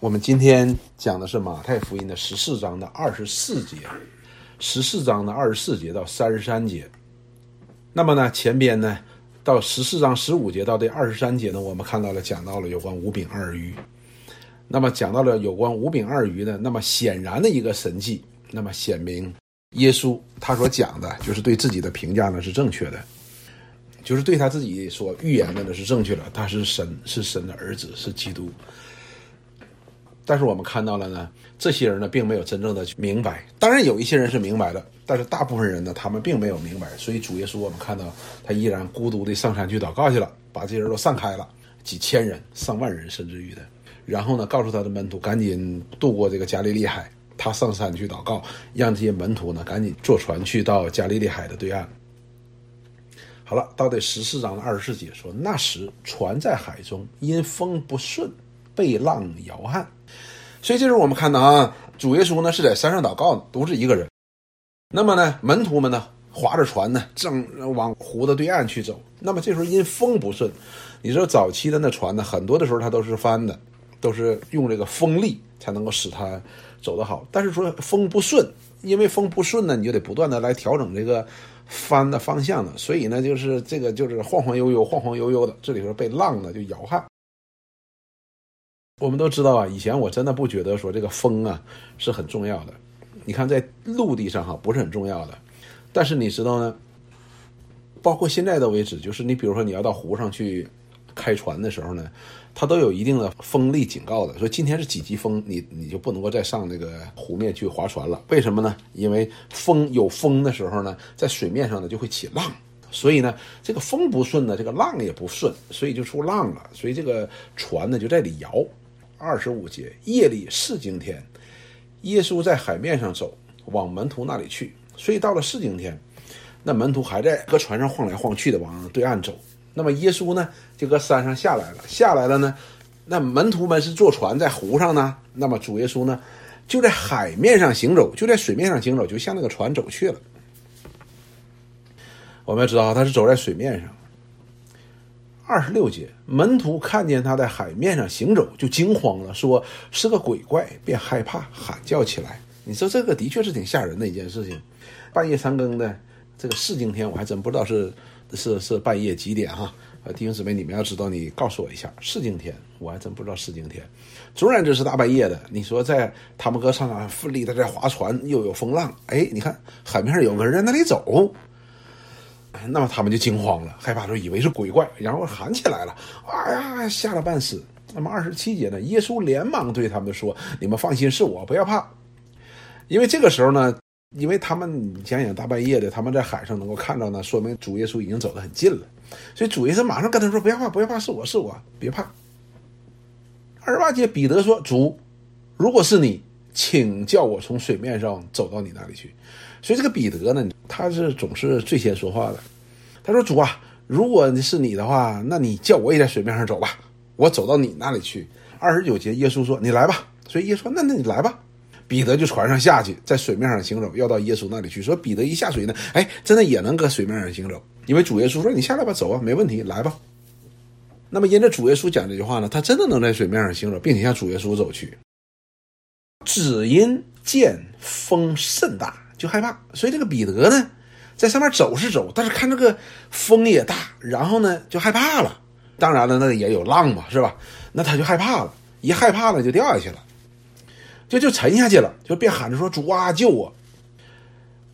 我们今天讲的是马太福音的十四章的二十四节，十四章的二十四节到三十三节。那么呢，前边呢，到十四章十五节到这二十三节呢，我们看到了讲到了有关五饼二鱼。那么讲到了有关五饼二鱼呢，那么显然的一个神迹，那么显明耶稣他所讲的就是对自己的评价呢是正确的，就是对他自己所预言的呢是正确的，他是神，是神的儿子，是基督。但是我们看到了呢，这些人呢并没有真正的明白。当然有一些人是明白了，但是大部分人呢，他们并没有明白。所以主耶稣我们看到他依然孤独的上山去祷告去了，把这些人都散开了，几千人、上万人甚至于的。然后呢，告诉他的门徒赶紧渡过这个加利利海，他上山去祷告，让这些门徒呢赶紧坐船去到加利利海的对岸。好了，到第十四章的二十四节说，那时船在海中，因风不顺，被浪摇撼。所以这时候我们看到啊，主耶稣呢是在山上祷告，独自一个人。那么呢，门徒们呢划着船呢，正往湖的对岸去走。那么这时候因风不顺，你知道早期的那船呢，很多的时候它都是翻的，都是用这个风力才能够使它走得好。但是说风不顺，因为风不顺呢，你就得不断的来调整这个帆的方向呢。所以呢，就是这个就是晃晃悠悠、晃晃悠悠的，这里头被浪呢就摇撼。我们都知道啊，以前我真的不觉得说这个风啊是很重要的。你看在陆地上哈不是很重要的，但是你知道呢，包括现在的为止，就是你比如说你要到湖上去开船的时候呢，它都有一定的风力警告的，说今天是几级风，你你就不能够再上那个湖面去划船了。为什么呢？因为风有风的时候呢，在水面上呢就会起浪，所以呢这个风不顺呢，这个浪也不顺，所以就出浪了，所以这个船呢就在里摇。二十五节，夜里四更天，耶稣在海面上走，往门徒那里去。所以到了四更天，那门徒还在搁船上晃来晃去的往对岸走。那么耶稣呢，就搁山上下来了。下来了呢，那门徒们是坐船在湖上呢。那么主耶稣呢，就在海面上行走，就在水面上行走，就向那个船走去了。我们要知道，他是走在水面上。二十六节，门徒看见他在海面上行走，就惊慌了，说是个鬼怪，便害怕，喊叫起来。你说这个的确是挺吓人的一件事情。半夜三更的这个四更天，我还真不知道是 是是半夜几点哈。呃，弟兄姊妹，你们要知道，你告诉我一下。四更天，我还真不知道四更天。纵然这是大半夜的，你说在他们搁上岸奋力的在划船，又有风浪，哎，你看海面上有个人在那里走。那么他们就惊慌了，害怕说以为是鬼怪，然后喊起来了，哎呀，吓了半死。那么二十七节呢，耶稣连忙对他们说：“你们放心，是我，不要怕。”因为这个时候呢，因为他们你想想大半夜的，他们在海上能够看到呢，说明主耶稣已经走得很近了，所以主耶稣马上跟他说：“不要怕，不要怕，是我是我，别怕。”二十八节，彼得说：“主，如果是你，请叫我从水面上走到你那里去。”所以这个彼得呢，他是总是最先说话的。他说：“主啊，如果是你的话，那你叫我也在水面上走吧，我走到你那里去。”二十九节，耶稣说：“你来吧。”所以耶稣说：“那那你来吧。”彼得就船上下去，在水面上行走，要到耶稣那里去。说彼得一下水呢，哎，真的也能搁水面上行走，因为主耶稣说：“你下来吧，走啊，没问题，来吧。”那么因着主耶稣讲这句话呢，他真的能在水面上行走，并且向主耶稣走去。只因见风甚大。就害怕，所以这个彼得呢，在上面走是走，但是看这个风也大，然后呢就害怕了。当然了，那也有浪嘛，是吧？那他就害怕了，一害怕了就掉下去了，就就沉下去了，就别喊着说主啊救我。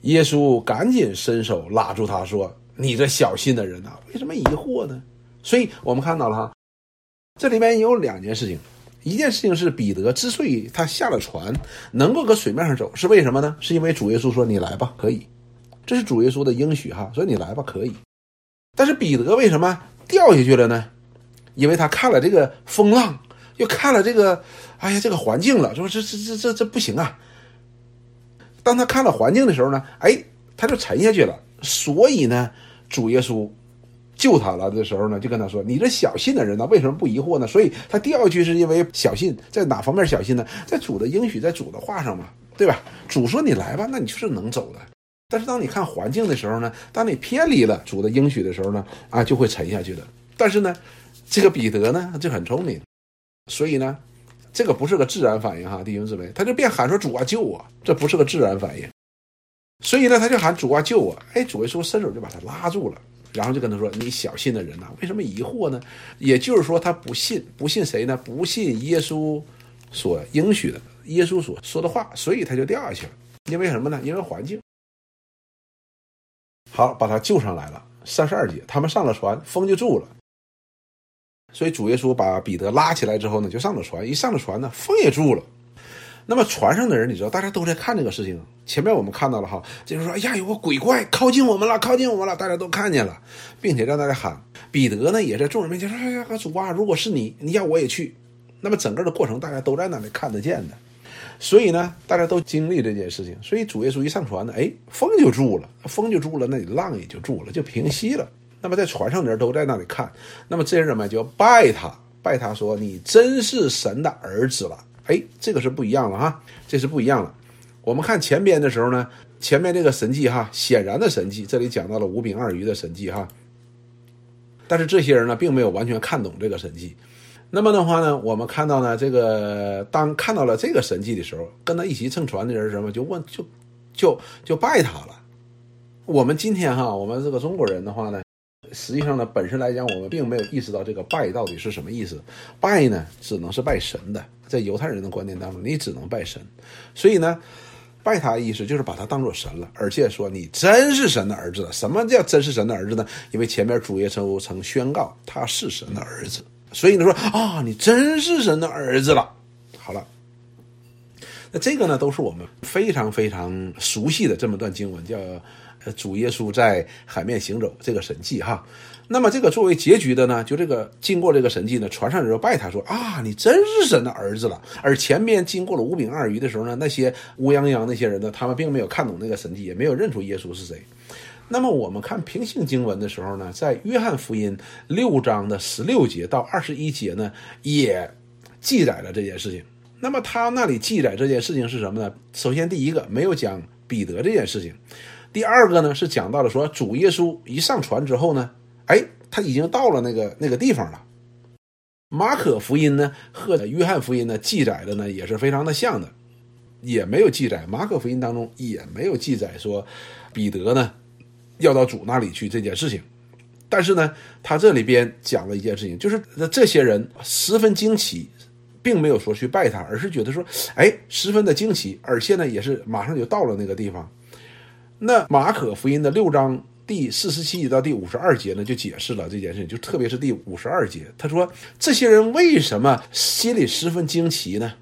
耶稣赶紧伸手拉住他说：“你这小心的人呐，为什么疑惑呢？”所以我们看到了哈，这里面有两件事情。一件事情是彼得之所以他下了船能够搁水面上走，是为什么呢？是因为主耶稣说：“你来吧，可以。”这是主耶稣的应许哈，所以你来吧，可以。但是彼得为什么掉下去了呢？因为他看了这个风浪，又看了这个，哎呀，这个环境了，说这这这这这不行啊。当他看了环境的时候呢，哎，他就沉下去了。所以呢，主耶稣。救他了的时候呢，就跟他说：“你这小信的人呢，为什么不疑惑呢？”所以他掉下去是因为小信，在哪方面小信呢？在主的应许，在主的话上嘛，对吧？主说你来吧，那你就是能走的。但是当你看环境的时候呢，当你偏离了主的应许的时候呢，啊，就会沉下去的。但是呢，这个彼得呢就很聪明，所以呢，这个不是个自然反应哈，弟兄姊妹，他就便喊说主啊救我，这不是个自然反应。所以呢，他就喊主啊救我，哎，主耶稣伸手就把他拉住了，然后就跟他说：“你小信的人呐，为什么疑惑呢？”也就是说，他不信，不信谁呢？不信耶稣所应许的，耶稣所说的话，所以他就掉下去了。因为什么呢？因为环境。好，把他救上来了。三十二节，他们上了船，风就住了。所以主耶稣把彼得拉起来之后呢，就上了船。一上了船呢，风也住了。那么船上的人，你知道，大家都在看这个事情。前面我们看到了哈，就是说，哎呀，有个鬼怪靠近我们了，靠近我们了，大家都看见了，并且让大家喊。彼得呢，也在众人面前说：“哎呀，主啊，如果是你，你要我也去。”那么整个的过程，大家都在那里看得见的。所以呢，大家都经历这件事情。所以主耶稣一上船呢，哎，风就住了，风就住了，那里浪也就住了，就平息了。那么在船上的人都在那里看。那么这些人们就拜他，拜他说：“你真是神的儿子了。”哎，这个是不一样了哈，这是不一样了。我们看前边的时候呢，前面这个神迹哈，显然的神迹，这里讲到了五饼二鱼的神迹哈。但是这些人呢，并没有完全看懂这个神迹。那么的话呢，我们看到呢，这个当看到了这个神迹的时候，跟他一起乘船的人什么就问，就就就拜他了。我们今天哈，我们这个中国人的话呢。实际上呢，本身来讲，我们并没有意识到这个拜到底是什么意思。拜呢，只能是拜神的，在犹太人的观念当中，你只能拜神。所以呢，拜他的意思就是把他当做神了，而且说你真是神的儿子。什么叫真是神的儿子呢？因为前面主耶稣曾宣告他是神的儿子，所以呢说啊，你真是神的儿子了。好了，那这个呢，都是我们非常非常熟悉的这么段经文，叫。主耶稣在海面行走这个神迹哈，那么这个作为结局的呢，就这个经过这个神迹呢，船上人拜他说啊，你真是神的儿子了。而前面经过了五饼二鱼的时候呢，那些乌泱泱那些人呢，他们并没有看懂那个神迹，也没有认出耶稣是谁。那么我们看平行经文的时候呢，在约翰福音六章的十六节到二十一节呢，也记载了这件事情。那么他那里记载这件事情是什么呢？首先第一个没有讲彼得这件事情。第二个呢是讲到了说主耶稣一上船之后呢，哎，他已经到了那个那个地方了。马可福音呢和约翰福音呢记载的呢也是非常的像的，也没有记载。马可福音当中也没有记载说彼得呢要到主那里去这件事情。但是呢，他这里边讲了一件事情，就是这些人十分惊奇，并没有说去拜他，而是觉得说，哎，十分的惊奇，而且呢也是马上就到了那个地方。那马可福音的六章第四十七节到第五十二节呢，就解释了这件事情，就特别是第五十二节，他说这些人为什么心里十分惊奇呢？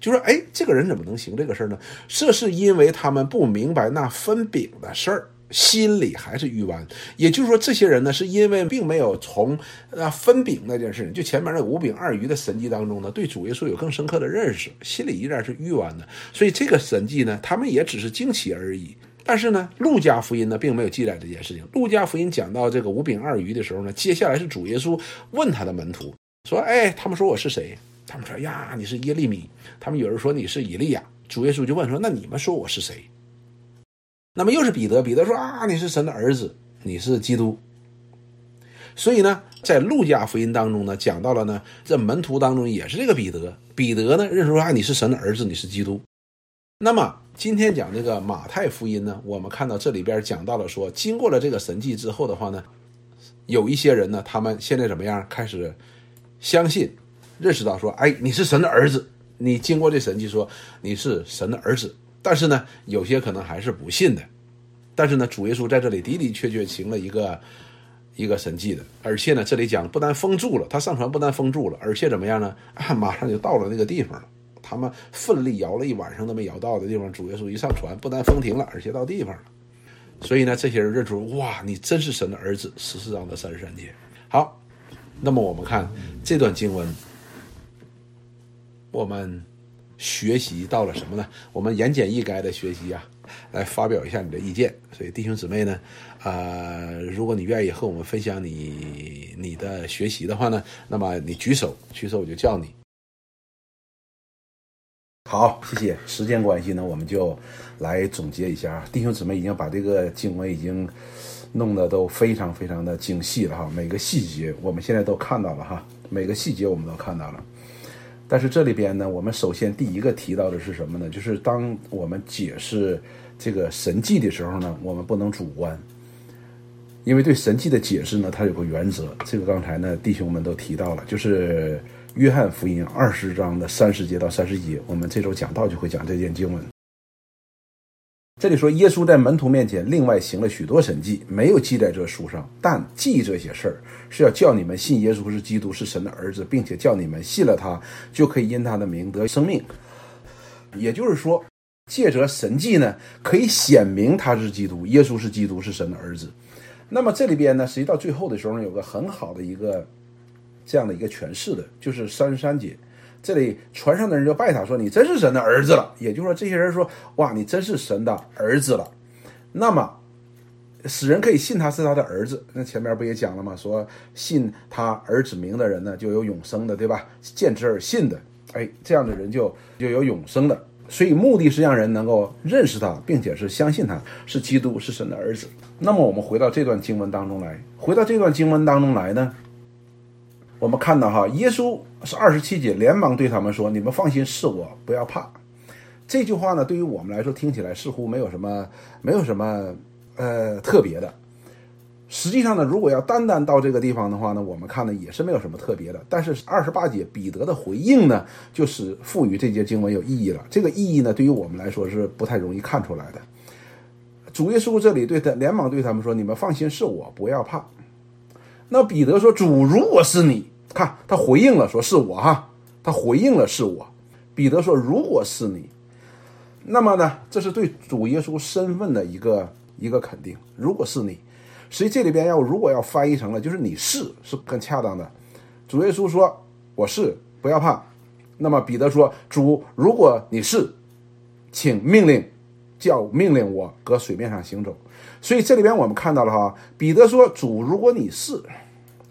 就说，哎，这个人怎么能行这个事儿呢？这是因为他们不明白那分饼的事儿，心里还是愚顽。也就是说，这些人呢，是因为并没有从啊分饼那件事情，就前面那五饼二鱼的神迹当中呢，对主耶稣有更深刻的认识，心里依然是愚顽的。所以这个神迹呢，他们也只是惊奇而已。但是呢，路加福音呢并没有记载这件事情。路加福音讲到这个五饼二鱼的时候呢，接下来是主耶稣问他的门徒说：“哎，他们说我是谁？他们说呀，你是耶利米。他们有人说你是以利亚。主耶稣就问说：那你们说我是谁？那么又是彼得。彼得说啊，你是神的儿子，你是基督。所以呢，在路加福音当中呢，讲到了呢，这门徒当中也是这个彼得。彼得呢认识说啊，你是神的儿子，你是基督。那么。今天讲这个马太福音呢，我们看到这里边讲到了说，经过了这个神迹之后的话呢，有一些人呢，他们现在怎么样？开始相信、认识到说，哎，你是神的儿子。你经过这神迹说你是神的儿子，但是呢，有些可能还是不信的。但是呢，主耶稣在这里的的确确行了一个一个神迹的，而且呢，这里讲不但封住了，他上船不但封住了，而且怎么样呢？马上就到了那个地方了。他们奋力摇了一晚上都没摇到的地方，主耶稣一上船，不但风停了，而且到地方了。所以呢，这些人认出，哇，你真是神的儿子。十四章的三十三节。好，那么我们看这段经文，我们学习到了什么呢？我们言简意赅的学习啊，来发表一下你的意见。所以弟兄姊妹呢，呃，如果你愿意和我们分享你你的学习的话呢，那么你举手，举手我就叫你。好，谢谢。时间关系呢，我们就来总结一下。弟兄姊妹已经把这个经文已经弄得都非常非常的精细了哈，每个细节我们现在都看到了哈，每个细节我们都看到了。但是这里边呢，我们首先第一个提到的是什么呢？就是当我们解释这个神迹的时候呢，我们不能主观，因为对神迹的解释呢，它有个原则。这个刚才呢，弟兄们都提到了，就是约翰福音二十章的三十节到三十节，我们这周讲到就会讲这件经文。这里说，耶稣在门徒面前另外行了许多神迹，没有记在这书上，但记这些事儿是要叫你们信耶稣是基督，是神的儿子，并且叫你们信了他，就可以因他的名得生命。也就是说，借着神迹呢，可以显明他是基督，耶稣是基督，是神的儿子。那么这里边呢，实际到最后的时候呢，有个很好的一个这样的一个诠释的，就是三十三节。这里船上的人就拜他说：“你真是神的儿子了。”也就是说，这些人说：“哇，你真是神的儿子了。”那么，使人可以信他是他的儿子。那前面不也讲了吗？说信他儿子名的人呢，就有永生的，对吧？见之而信的，哎，这样的人就就有永生的。所以目的是让人能够认识他，并且是相信他是基督，是神的儿子。那么我们回到这段经文当中来，回到这段经文当中来呢？我们看到哈，耶稣是二十七节，连忙对他们说：“你们放心，是我，不要怕。”这句话呢，对于我们来说听起来似乎没有什么，没有什么呃特别的。实际上呢，如果要单单到这个地方的话呢，我们看呢也是没有什么特别的。但是二十八节彼得的回应呢，就是赋予这节经文有意义了。这个意义呢，对于我们来说是不太容易看出来的。主耶稣这里对他连忙对他们说：“你们放心，是我，不要怕。”那彼得说：“主，如果是你，看他回应了，说是我哈，他回应了是我。”彼得说：“如果是你，那么呢，这是对主耶稣身份的一个一个肯定。如果是你，所以这里边要如果要翻译成了，就是你是是更恰当的。主耶稣说：我是，不要怕。那么彼得说：主，如果你是，请命令，叫命令我搁水面上行走。”所以这里边我们看到了哈，彼得说：“主，如果你是，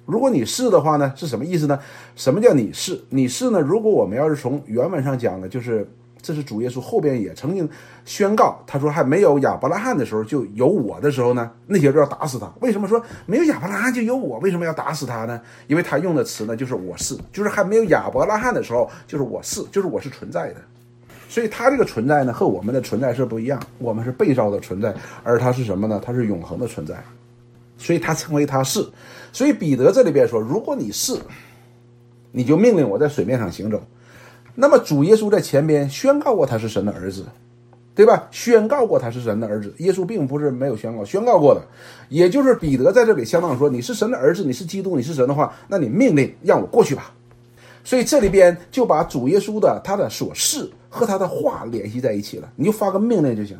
如果你是的话呢，是什么意思呢？什么叫你是？你是呢？如果我们要是从原文上讲呢，就是这是主耶稣后边也曾经宣告，他说还没有亚伯拉罕的时候就有我的时候呢，那些人要打死他。为什么说没有亚伯拉罕就有我？为什么要打死他呢？因为他用的词呢就是我是，就是还没有亚伯拉罕的时候就是我是，就是我是存在的。”所以他这个存在呢，和我们的存在是不一样。我们是被造的存在，而他是什么呢？他是永恒的存在。所以他称为他是。所以彼得这里边说：“如果你是，你就命令我在水面上行走。”那么主耶稣在前边宣告过他是神的儿子，对吧？宣告过他是神的儿子。耶稣并不是没有宣告，宣告过的。也就是彼得在这里相当说：“你是神的儿子，你是基督，你是神的话，那你命令让我过去吧。”所以这里边就把主耶稣的他的所是。和他的话联系在一起了，你就发个命令就行。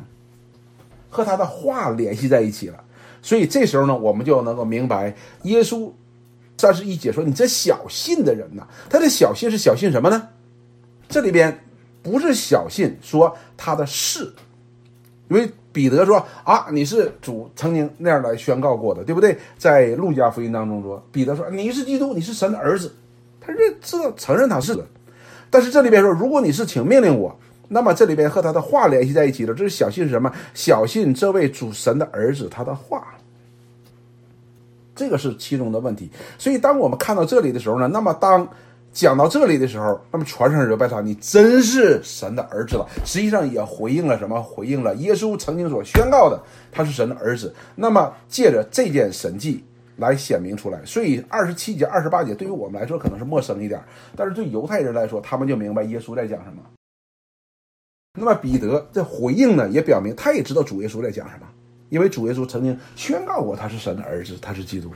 和他的话联系在一起了，所以这时候呢，我们就能够明白，耶稣三十一节说：“你这小信的人呐，他的小信是小信什么呢？这里边不是小信说他的事，因为彼得说啊，你是主曾经那样来宣告过的，对不对？在路加福音当中说，彼得说你是基督，你是神的儿子，他认知道承认他是的。但是这里边说，如果你是请命令我，那么这里边和他的话联系在一起了。这是小信是什么？小信这位主神的儿子他的话，这个是其中的问题。所以当我们看到这里的时候呢，那么当讲到这里的时候，那么传上人拜他，你真是神的儿子了。实际上也回应了什么？回应了耶稣曾经所宣告的，他是神的儿子。那么借着这件神迹。来显明出来，所以二十七节、二十八节对于我们来说可能是陌生一点，但是对犹太人来说，他们就明白耶稣在讲什么。那么彼得这回应呢，也表明他也知道主耶稣在讲什么，因为主耶稣曾经宣告过他是神的儿子，他是基督。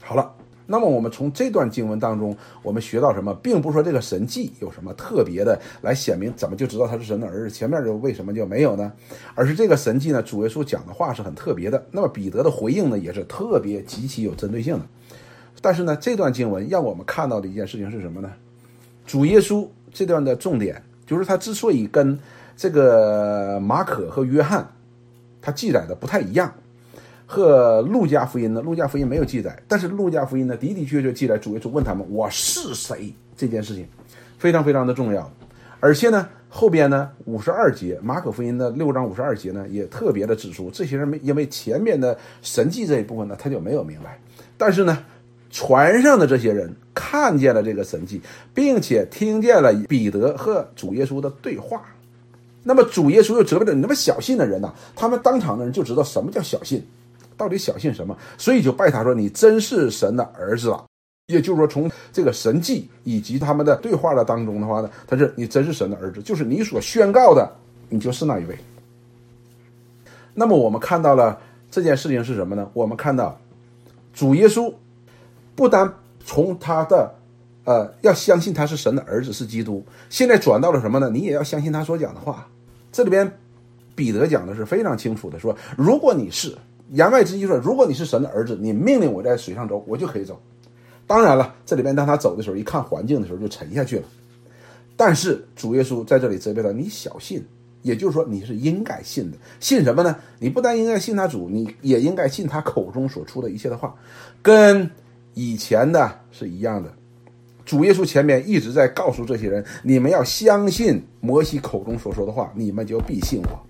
好了。那么我们从这段经文当中，我们学到什么，并不是说这个神迹有什么特别的来显明，怎么就知道他是神的儿子？前面就为什么就没有呢？而是这个神迹呢，主耶稣讲的话是很特别的。那么彼得的回应呢，也是特别极其有针对性的。但是呢，这段经文让我们看到的一件事情是什么呢？主耶稣这段的重点就是他之所以跟这个马可和约翰他记载的不太一样。和路加福音呢？路加福音没有记载，但是路加福音呢的的确确记载主耶稣问他们我是谁这件事情，非常非常的重要。而且呢后边呢五十二节马可福音的六章五十二节呢也特别的指出，这些人没因为前面的神迹这一部分呢他就没有明白，但是呢船上的这些人看见了这个神迹，并且听见了彼得和主耶稣的对话。那么主耶稣又责备了你那么小信的人呐，他们当场的人就知道什么叫小信，到底小信什么，所以就拜他说你真是神的儿子了。也就是说，从这个神迹以及他们的对话的当中的话呢，他是你真是神的儿子，就是你所宣告的，你就是那一位。那么我们看到了这件事情是什么呢？我们看到主耶稣不单从他的呃要相信他是神的儿子是基督，现在转到了什么呢？你也要相信他所讲的话。这里边彼得讲的是非常清楚的，说如果你是言外之意说，如果你是神的儿子，你命令我在水上走，我就可以走。当然了，这里边当他走的时候，一看环境的时候就沉下去了。但是主耶稣在这里责备他：“你小信。”也就是说，你是应该信的。信什么呢？你不但应该信他主，你也应该信他口中所出的一切的话，跟以前的是一样的。主耶稣前面一直在告诉这些人：你们要相信摩西口中所说的话，你们就必信我。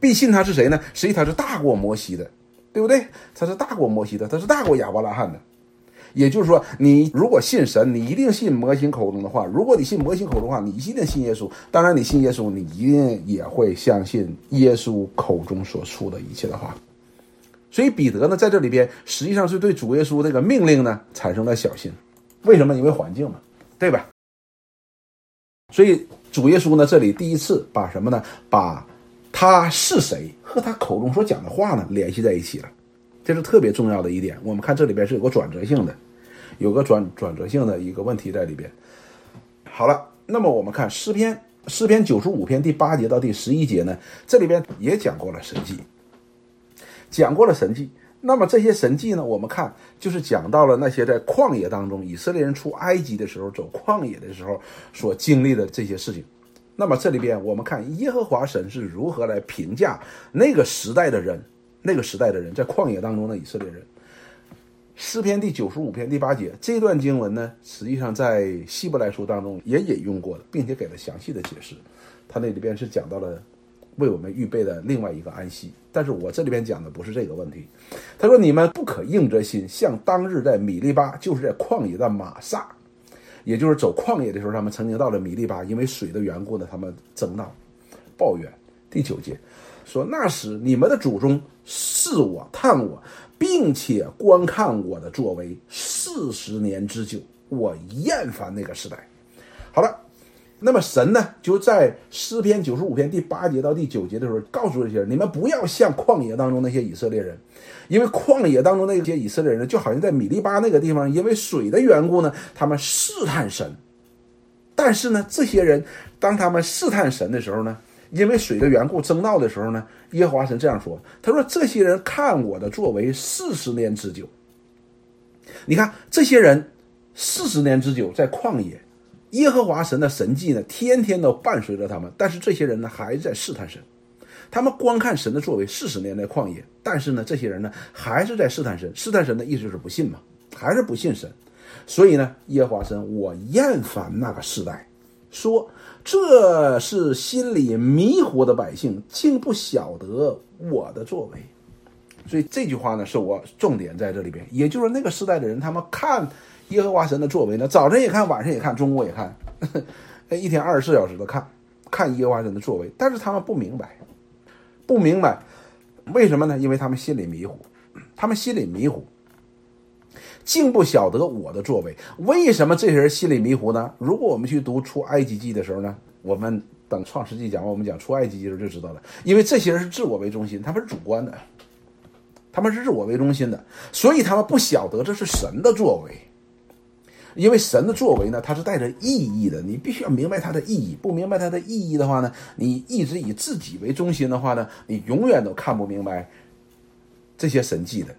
必信他是谁呢？实际他是大过摩西的，对不对？他是大过摩西的，他是大过亚伯拉罕的。也就是说，你如果信神，你一定信模型口中的话；如果你信模型口中的话，你一定信耶稣。当然，你信耶稣，你一定也会相信耶稣口中所出的一切的话。所以，彼得呢，在这里边实际上是对主耶稣这个命令呢产生了小心。为什么？因为环境嘛，对吧？所以，主耶稣呢，这里第一次把什么呢？把他是谁和他口中所讲的话呢联系在一起了。这是特别重要的一点。我们看这里边是有个转折性的，有个转转折性的一个问题在里边。好了，那么我们看诗篇，诗篇九十五篇第八节到第十一节呢，这里边也讲过了神迹，讲过了神迹。那么这些神迹呢，我们看就是讲到了那些在旷野当中，以色列人出埃及的时候，走旷野的时候所经历的这些事情。那么这里边我们看耶和华神是如何来评价那个时代的人。那个时代的人在旷野当中的以色列人，诗篇第九十五篇第八节这段经文呢，实际上在希伯来书当中也引用过的，并且给了详细的解释。他那里边是讲到了为我们预备的另外一个安息，但是我这里边讲的不是这个问题。他说：“你们不可硬着心，像当日在米利巴，就是在旷野的玛撒，也就是走旷野的时候，他们曾经到了米利巴，因为水的缘故呢，他们争闹、抱怨。”第九节。说那时你们的祖宗视我探我，并且观看我的作为四十年之久，我厌烦那个时代。好了，那么神呢就在诗篇九十五篇第八节到第九节的时候，告诉这些人：你们不要像旷野当中那些以色列人，因为旷野当中那些以色列人就好像在米利巴那个地方，因为水的缘故呢，他们试探神。但是呢，这些人当他们试探神的时候呢？因为水的缘故争闹的时候呢，耶和华神这样说：“他说这些人看我的作为四十年之久。你看这些人四十年之久在旷野，耶和华神的神迹呢，天天都伴随着他们。但是这些人呢，还在试探神。他们观看神的作为四十年的旷野，但是呢，这些人呢，还是在试探神。试探神的意思就是不信嘛，还是不信神。所以呢，耶和华神，我厌烦那个时代，说。”这是心里迷糊的百姓，竟不晓得我的作为。所以这句话呢，是我重点在这里边。也就是那个时代的人，他们看耶和华神的作为呢，早晨也看，晚上也看，中午也看，一天二十四小时的看，看耶和华神的作为。但是他们不明白，不明白为什么呢？因为他们心里迷糊，他们心里迷糊。竟不晓得我的作为，为什么这些人心里迷糊呢？如果我们去读出埃及记的时候呢，我们等创世纪讲完，我们讲出埃及记的时候就知道了。因为这些人是自我为中心，他们是主观的，他们是自我为中心的，所以他们不晓得这是神的作为。因为神的作为呢，它是带着意义的，你必须要明白它的意义。不明白它的意义的话呢，你一直以自己为中心的话呢，你永远都看不明白这些神迹的。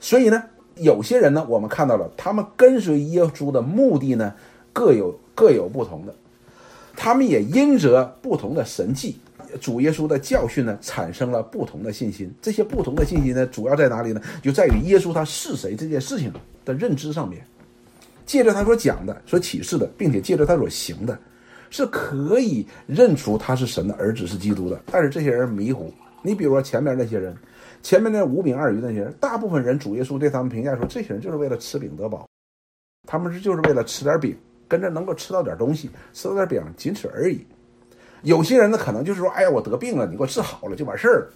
所以呢。有些人呢，我们看到了，他们跟随耶稣的目的呢，各有各有不同的，他们也因着不同的神迹，主耶稣的教训呢，产生了不同的信心。这些不同的信心呢，主要在哪里呢？就在于耶稣他是谁这件事情的认知上面。借着他所讲的、所启示的，并且借着他所行的，是可以认出他是神的儿子，是基督的。但是这些人迷糊。你比如说前面那些人。前面那五饼二鱼那些人，大部分人主耶稣对他们评价说，这些人就是为了吃饼得饱，他们是就是为了吃点饼，跟着能够吃到点东西，吃到点饼，仅此而已。有些人呢，可能就是说，哎呀，我得病了，你给我治好了就完事儿了。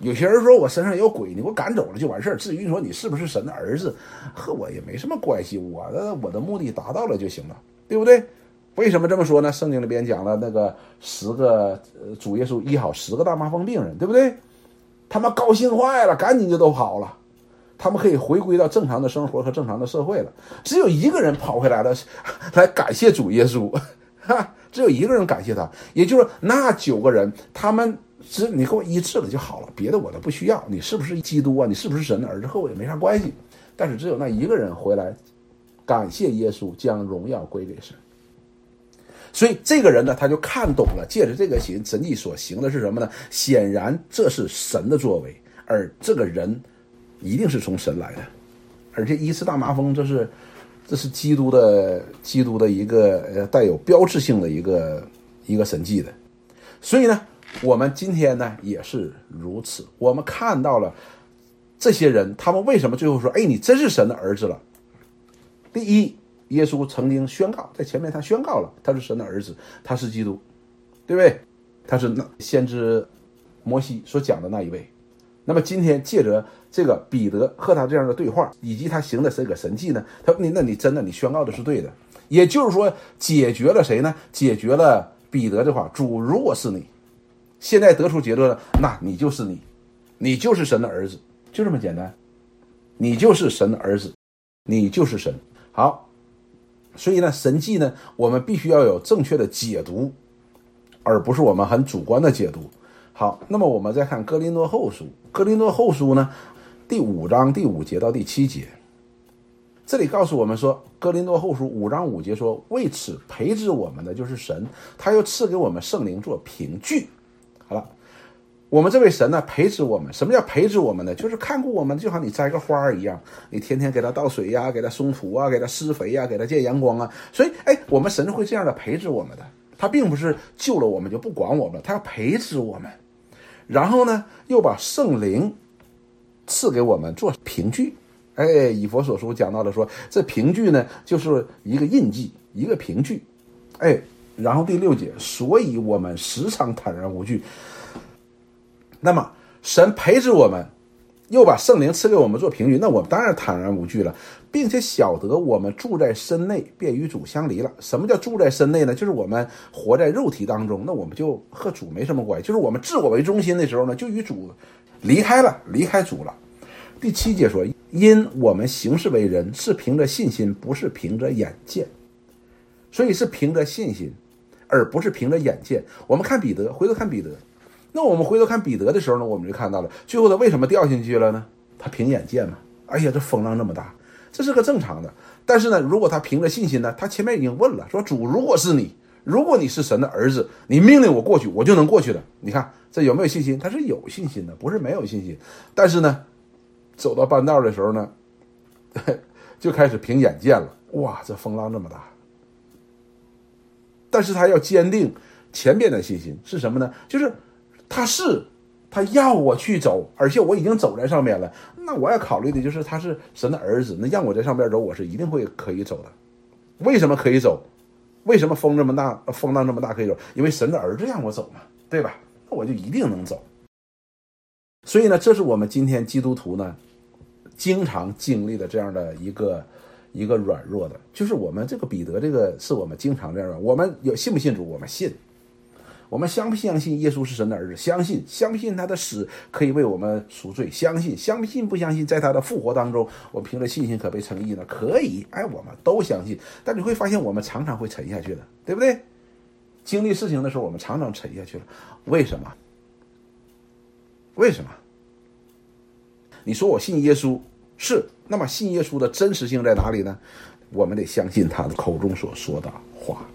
有些人说我身上有鬼，你给我赶走了就完事儿。至于说你是不是神的儿子，和我也没什么关系，我的我的目的达到了就行了，对不对？为什么这么说呢？圣经里边讲了那个十个主耶稣医好十个大麻风病人，对不对？他们高兴坏了，赶紧就都跑了，他们可以回归到正常的生活和正常的社会了。只有一个人跑回来了，来感谢主耶稣，哈，只有一个人感谢他，也就是那九个人，他们。只你给我医治了就好了，别的我都不需要。你是不是基督啊？你是不是神的儿子和我也没啥关系。但是只有那一个人回来，感谢耶稣，将荣耀归给神。所以这个人呢，他就看懂了，借着这个行神迹所行的是什么呢？显然这是神的作为，而这个人一定是从神来的。而且一次大麻风，这是这是基督的基督的一个呃带有标志性的一个一个神迹的。所以呢。我们今天呢也是如此，我们看到了这些人，他们为什么最后说：“哎，你真是神的儿子了？”第一，耶稣曾经宣告，在前面他宣告了他是神的儿子，他是基督，对不对？他是那先知摩西所讲的那一位。那么今天借着这个彼得和他这样的对话，以及他行的这个神迹呢，他你那你真的你宣告的是对的，也就是说解决了谁呢？解决了彼得的话，主如果是你。现在得出结论了，那你就是你，你就是神的儿子，就这么简单，你就是神的儿子，你就是神。好，所以呢，神迹呢，我们必须要有正确的解读，而不是我们很主观的解读。好，那么我们再看哥林多后书，哥林多后书呢，第五章第五节到第七节，这里告诉我们说，哥林多后书五章五节说，为此培植我们的就是神，他又赐给我们圣灵做凭据。我们这位神呢，培植我们。什么叫培植我们呢？就是看顾我们，就像你栽个花儿一样，你天天给它倒水呀，给它松土啊，给它施肥呀，给它见阳光啊。所以，哎，我们神会这样的培植我们的。他并不是救了我们就不管我们，他要培植我们，然后呢，又把圣灵赐给我们做凭据。哎，以佛所书讲到了说，这凭据呢，就是一个印记，一个凭据。哎。然后第六节，所以我们时常坦然无惧。那么神培植我们，又把圣灵赐给我们做凭据，那我们当然坦然无惧了，并且晓得我们住在身内，便与主相离了。什么叫住在身内呢？就是我们活在肉体当中，那我们就和主没什么关系。就是我们自我为中心的时候呢，就与主离开了，离开主了。第七节说，因我们行事为人是凭着信心，不是凭着眼见，所以是凭着信心。而不是凭着眼见。我们看彼得，回头看彼得，那我们回头看彼得的时候呢，我们就看到了最后他为什么掉进去了呢？他凭眼见嘛。哎呀，这风浪那么大，这是个正常的。但是呢，如果他凭着信心呢，他前面已经问了，说主，如果是你，如果你是神的儿子，你命令我过去，我就能过去的。你看这有没有信心？他是有信心的，不是没有信心。但是呢，走到半道的时候呢，就开始凭眼见了。哇，这风浪这么大。但是他要坚定前边的信心是什么呢？就是他是他要我去走，而且我已经走在上面了。那我要考虑的就是他是神的儿子，那让我在上边走，我是一定会可以走的。为什么可以走？为什么风这么大，风浪这么大可以走？因为神的儿子让我走嘛，对吧？那我就一定能走。所以呢，这是我们今天基督徒呢经常经历的这样的一个。一个软弱的，就是我们这个彼得，这个是我们经常这样。我们有信不信主？我们信。我们相不相信耶稣是神的儿子？相信。相信他的死可以为我们赎罪？相信。相信不相信？在他的复活当中，我凭着信心可被称义呢？可以。哎，我们都相信。但你会发现，我们常常会沉下去的，对不对？经历事情的时候，我们常常沉下去了。为什么？为什么？你说我信耶稣是？那么信耶稣的真实性在哪里呢？我们得相信他的口中所说的话，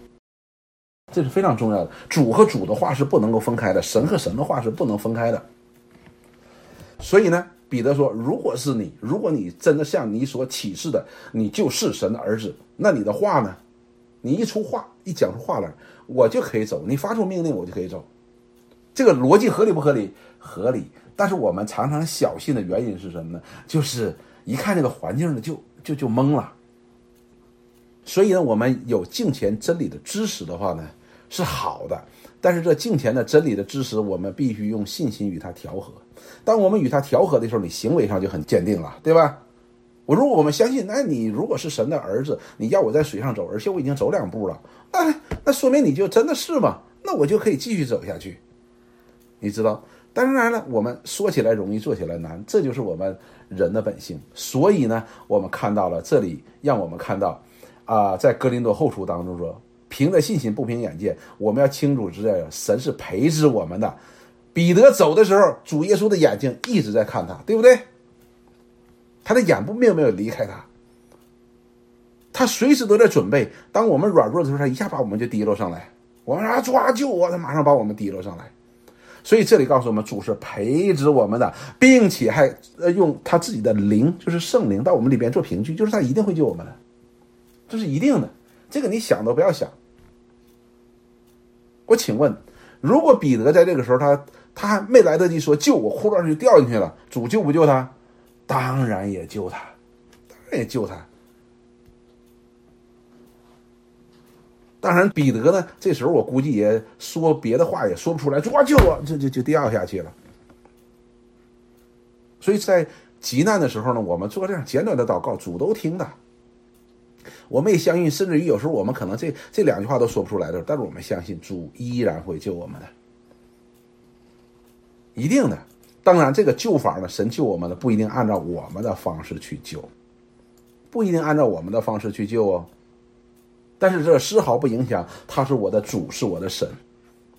这是非常重要的。主和主的话是不能够分开的，神和神的话是不能分开的。所以呢，彼得说：“如果是你，如果你真的像你所启示的，你就是神的儿子，那你的话呢？你一出话，一讲出话来，我就可以走。你发出命令，我就可以走。这个逻辑合理不合理？合理。但是我们常常小心的原因是什么呢？就是一看这个环境呢，就就就懵了。所以呢，我们有敬虔真理的知识的话呢，是好的。但是这敬虔的真理的知识，我们必须用信心与它调和。当我们与它调和的时候，你行为上就很坚定了，对吧？我如果我们相信，那你如果是神的儿子，你要我在水上走，而且我已经走两步了，那那说明你就真的是嘛？那我就可以继续走下去，你知道？当然了，我们说起来容易，做起来难，这就是我们人的本性。所以呢，我们看到了这里，让我们看到。啊，在哥林多后书当中说，凭着信心不凭眼见，我们要清楚知道神是培植我们的。彼得走的时候，主耶稣的眼睛一直在看他，对不对？他的眼部并没有离开他，他随时都在准备。当我们软弱的时候，他一下把我们就提溜上来。我们啊，抓救我，他马上把我们提溜上来。所以这里告诉我们，主是培植我们的，并且还呃用他自己的灵，就是圣灵，到我们里边做凭据，就是他一定会救我们的。这是一定的，这个你想都不要想。我请问，如果彼得在这个时候他他还没来得及说救我，呼噜就掉进去了，主救不救他？当然也救他，当然也救他。当然，彼得呢，这时候我估计也说别的话也说不出来，主救我，这就就掉下去了。所以在极难的时候呢，我们做这样简短的祷告，主都听的。我们也相信，甚至于有时候我们可能这这两句话都说不出来的，但是我们相信主依然会救我们的，一定的。当然，这个救法呢，神救我们的不一定按照我们的方式去救，不一定按照我们的方式去救哦。但是这丝毫不影响他是我的主，是我的神。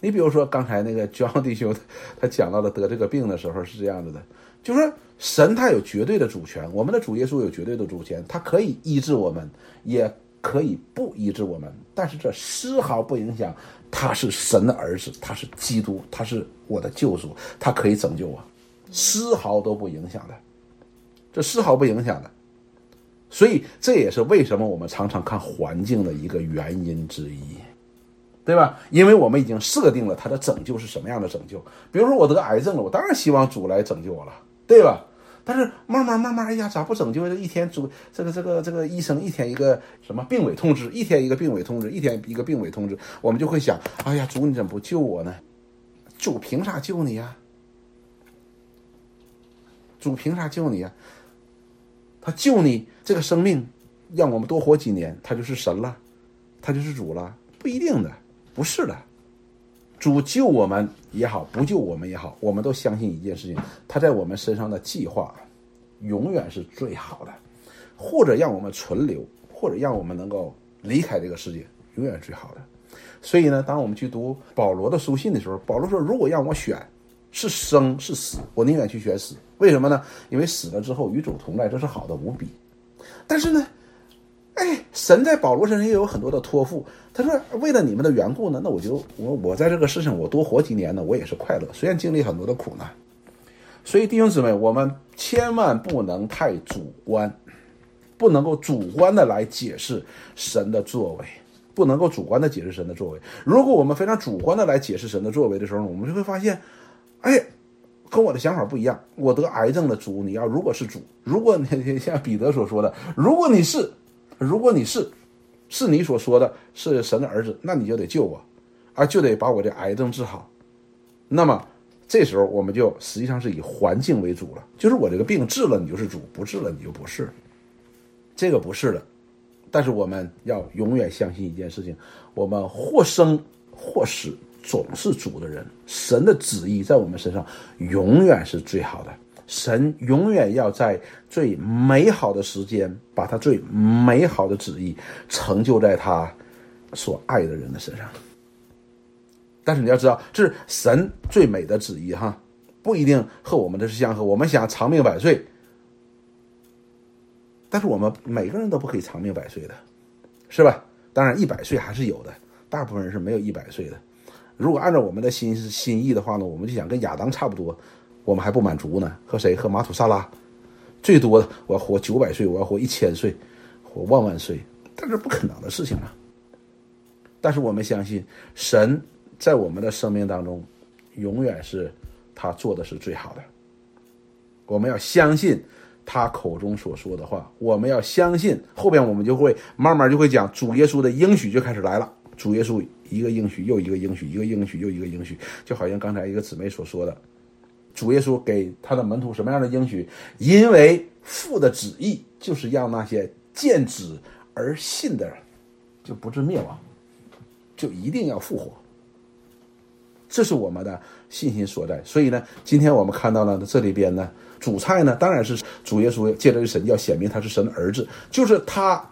你比如说刚才那个焦弟兄，他讲到了得这个病的时候是这样子的，就是说神他有绝对的主权，我们的主耶稣有绝对的主权，他可以医治我们，也可以不医治我们，但是这丝毫不影响他是神的儿子，他是基督，他是我的救主，他可以拯救我，丝毫都不影响的，这丝毫不影响的，所以这也是为什么我们常常看环境的一个原因之一。对吧？因为我们已经设定了他的拯救是什么样的拯救。比如说我得癌症了，我当然希望主来拯救我了，对吧？但是慢慢慢慢，哎呀，咋不拯救？一天主这个这个这个医生一天一个什么病危通知，一天一个病危通知，一天一个病危通知，我们就会想，哎呀，主你怎么不救我呢？主凭啥救你呀？主凭啥救你呀？他救你这个生命，让我们多活几年，他就是神了，他就是主了，不一定的。不是的，主救我们也好，不救我们也好，我们都相信一件事情：他在我们身上的计划永远是最好的，或者让我们存留，或者让我们能够离开这个世界，永远最好的。所以呢，当我们去读保罗的书信的时候，保罗说：“如果让我选，是生是死，我宁愿去选死。为什么呢？因为死了之后与主同在，这是好的无比。但是呢。”哎，神在保罗身上也有很多的托付。他说：“为了你们的缘故呢，那我就我我在这个世上我多活几年呢，我也是快乐。虽然经历很多的苦难，所以弟兄姊妹，我们千万不能太主观，不能够主观的来解释神的作为，不能够主观的解释神的作为。如果我们非常主观的来解释神的作为的时候，我们就会发现，哎，跟我的想法不一样。我得癌症的主，你要如果是主，如果你 像彼得所说的，如果你是。”如果你是，是你所说的是神的儿子，那你就得救我，啊，就得把我的癌症治好。那么这时候我们就实际上是以环境为主了，就是我这个病治了你就是主，不治了你就不是。这个不是的，但是我们要永远相信一件事情：我们或生或死，总是主的人。神的旨意在我们身上永远是最好的。神永远要在最美好的时间，把他最美好的旨意成就在他所爱的人的身上。但是你要知道，这是神最美的旨意哈，不一定和我们的是相合。我们想长命百岁，但是我们每个人都不可以长命百岁的，是吧？当然，一百岁还是有的，大部分人是没有一百岁的。如果按照我们的心心意的话呢，我们就想跟亚当差不多。我们还不满足呢，和谁？和马土萨拉，最多的我要活九百岁，我要活一千岁，活万万岁，但是不可能的事情啊。但是我们相信，神在我们的生命当中，永远是他做的是最好的，我们要相信他口中所说的话，我们要相信后边我们就会慢慢就会讲主耶稣的应许就开始来了。主耶稣一个应许又一个应许，一个应许又一个应许，就好像刚才一个姊妹所说的，主耶稣给他的门徒什么样的应许？因为父的旨意就是让那些见子而信的人，就不至灭亡，就一定要复活。这是我们的信心所在。所以呢，今天我们看到了这里边呢，主菜呢，当然是主耶稣借着神要显明他是神的儿子，就是他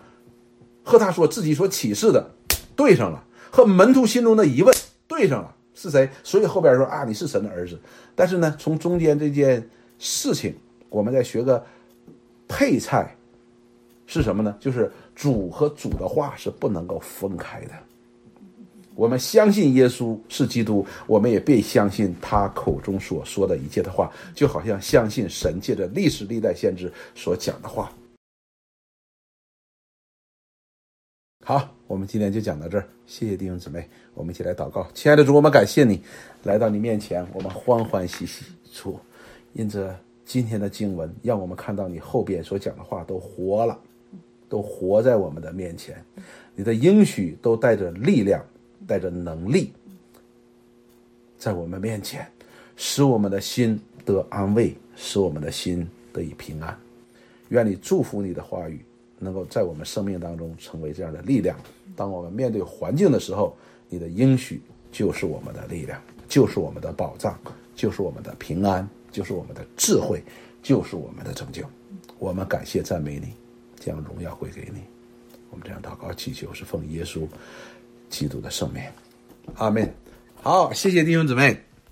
和他说自己所启示的。对上了，和门徒心中的疑问对上了，是谁？所以后边说啊，你是神的儿子。但是呢，从中间这件事情，我们再学个配菜，是什么呢？就是主和主的话是不能够分开的。我们相信耶稣是基督，我们也必相信他口中所说的一切的话，就好像相信神借着历史历代先知所讲的话。好，我们今天就讲到这儿。谢谢弟兄姊妹，我们一起来祷告。亲爱的主，我们感谢你来到你面前，我们欢欢喜喜出。因着今天的经文，让我们看到你后边所讲的话都活了，都活在我们的面前。你的应许都带着力量，带着能力，在我们面前，使我们的心得安慰，使我们的心得以平安。愿你祝福你的话语。能够在我们生命当中成为这样的力量。当我们面对环境的时候，你的应许就是我们的力量，就是我们的保障，就是我们的平安，就是我们的智慧，就是我们的拯救。我们感谢赞美你，将荣耀归给你。我们这样祷告祈求，是奉耶稣基督的圣名。阿门。好，谢谢弟兄姊妹。